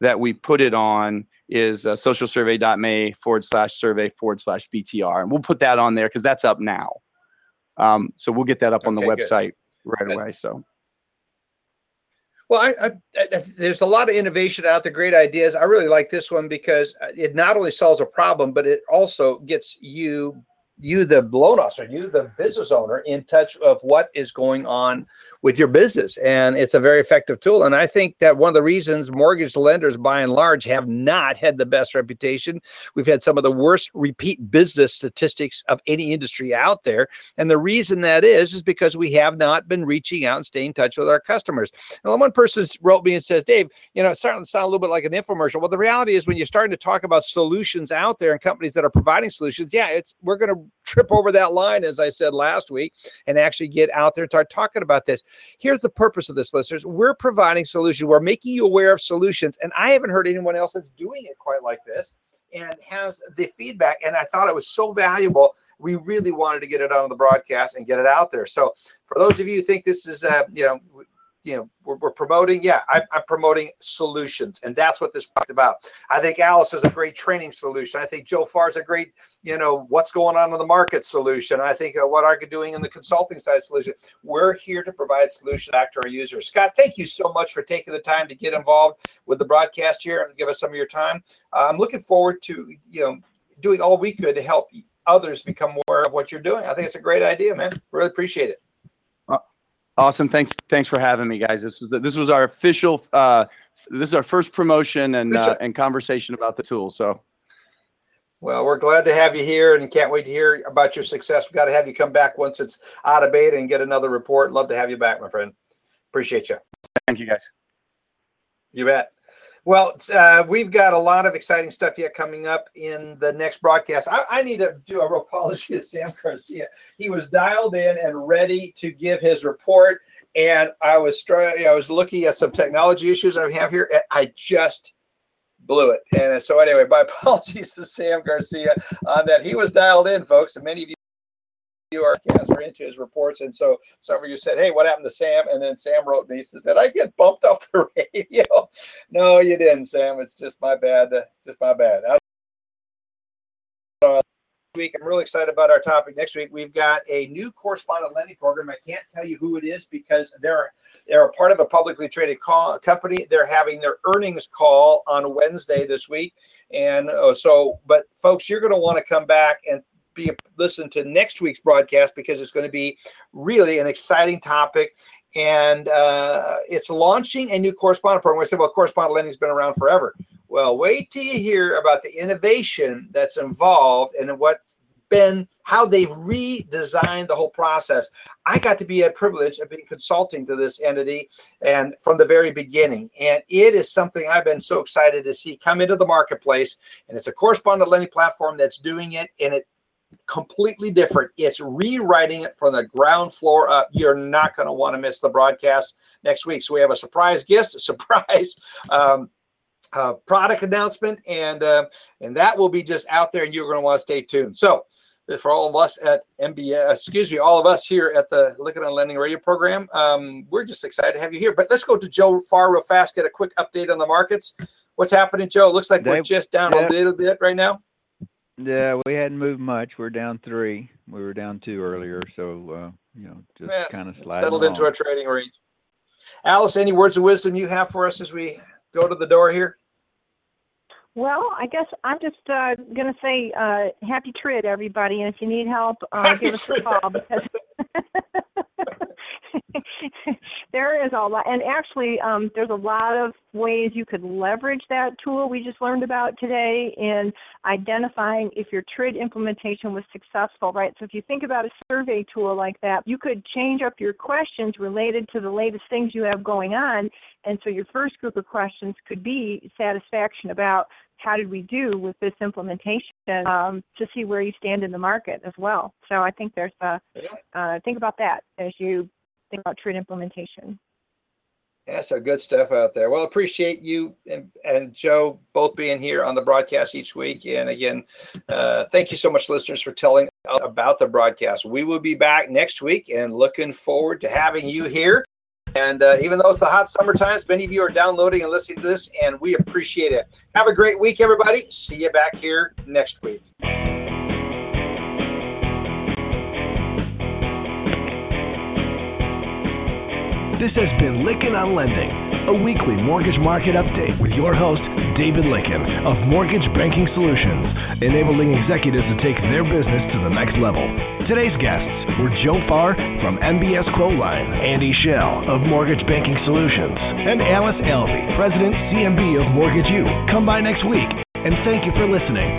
that we put it on is uh, socialsurvey.me forward slash survey forward slash btr, and we'll put that on there because that's up now. Um, so we'll get that up on the Okay, good. website right away. So. Well, I, I, I, there's a lot of innovation out there, great ideas. I really like this one because uh, it not only solves a problem, but it also gets you, you the loan officer, you the business owner, in touch of what is going on with your business. And it's a very effective tool. And I think that one of the reasons mortgage lenders, by and large, have not had the best reputation. We've had some of the worst repeat business statistics of any industry out there. And the reason that is, is because we have not been reaching out and staying in touch with our customers. And one person wrote me and says, Dave, you know, it's starting to sound a little bit like an infomercial. Well, the reality is when you're starting to talk about solutions out there and companies that are providing solutions, yeah, it's we're going to trip over that line, as I said last week, and actually get out there and start talking about this. Here's the purpose of this, listeners. We're providing solutions. We're making you aware of solutions. And I haven't heard anyone else that's doing it quite like this and has the feedback. And I thought it was so valuable. We really wanted to get it on the broadcast and get it out there. So for those of you who think this is, uh, you know, you know we're, we're promoting yeah I, am promoting solutions and that's what this is about. I think alice is a great training solution. I think joe farr is a great you know what's going on in the market solution. I think uh, what are you doing in the consulting side solution. We're here to provide solutions back to our users. Scott thank you so much for taking the time to get involved with the broadcast here and give us some of your time. Uh, i'm looking forward to you know doing all we could to help others become aware of what you're doing. I think it's a great idea man. Really appreciate it Awesome. Thanks. Thanks for having me, guys. This was the, this was our official. Uh, this is our first promotion and uh, and conversation about the tool. So. Well, we're glad to have you here and can't wait to hear about your success. We've got to have you come back once it's out of beta and get another report. Love to have you back, my friend. Appreciate you. Thank you, guys. You bet. Well, uh, we've got a lot of exciting stuff yet coming up in the next broadcast. I, I, need to do a real apology to Sam Garcia. He was dialed in and ready to give his report, and I was trying. I was looking at some technology issues I have here, and I just blew it. And so, anyway, my apologies to Sam Garcia on that. He was dialed in, folks, and many of you our are into his reports. And so some of you said, Hey, what happened to Sam? And then Sam wrote me, says, Did I get bumped off the radio? no, you didn't, Sam. It's just my bad. Uh, just my bad. week. I'm really excited about our topic next week. We've got a new correspondent lending program. I can't tell you who it is because they're they're a part of a publicly traded call, company. They're having their earnings call on Wednesday this week, and uh, so. But folks, you're going to want to come back and be listen to next week's broadcast because it's going to be really an exciting topic. And uh, it's launching a new correspondent program. I said, well, correspondent lending's been around forever. Well, wait till you hear about the innovation that's involved and what's been how they've redesigned the whole process. I got to be a privilege of being consulting to this entity and from the very beginning. And it is something I've been so excited to see come into the marketplace. And it's a correspondent lending platform that's doing it. And it completely different. It's rewriting it from the ground floor up. You're not going to want to miss the broadcast next week. So we have a surprise guest, a surprise um, uh, product announcement, and uh, and that will be just out there, and you're going to want to stay tuned. So for all of us at MBA, excuse me, all of us here at the Lykken on Lending Radio program, um, we're just excited to have you here. But let's go to Joe Farr real fast, get a quick update on the markets. What's happening, Joe? It looks like we're just down yeah. a little bit right now. Yeah, we hadn't moved much. We're down three. We were down two earlier, so uh, you know, just yeah, kind of settled along. into our trading range. Alice, any words of wisdom you have for us as we go to the door here? Well, I guess I'm just uh, going to say uh, happy TRID, everybody. And if you need help, uh, give us a call because there is a lot, and actually, um, there's a lot of ways you could leverage that tool we just learned about today in identifying if your TRID implementation was successful, right? So if you think about a survey tool like that, you could change up your questions related to the latest things you have going on. And so your first group of questions could be satisfaction about how did we do with this implementation um, to see where you stand in the market as well. So I think there's a uh, think about that as you think about TRID implementation. Yeah, so good stuff out there. Well, appreciate you and, and Joe both being here on the broadcast each week. And again, uh, thank you so much, listeners, for telling about the broadcast. We will be back next week and looking forward to having you here. And uh, even though it's the hot summer times, many of you are downloading and listening to this, and we appreciate it. Have a great week, everybody. See you back here next week. This has been Lykken on Lending a weekly mortgage market update with your host, David Lykken of Mortgage Banking Solutions, enabling executives to take their business to the next level. Today's guests were Joe Farr from MBS Quoteline, Andy Schell of Mortgage Banking Solutions, and Alice Alvey, President CMB of Mortgage U. Come by next week, and thank you for listening.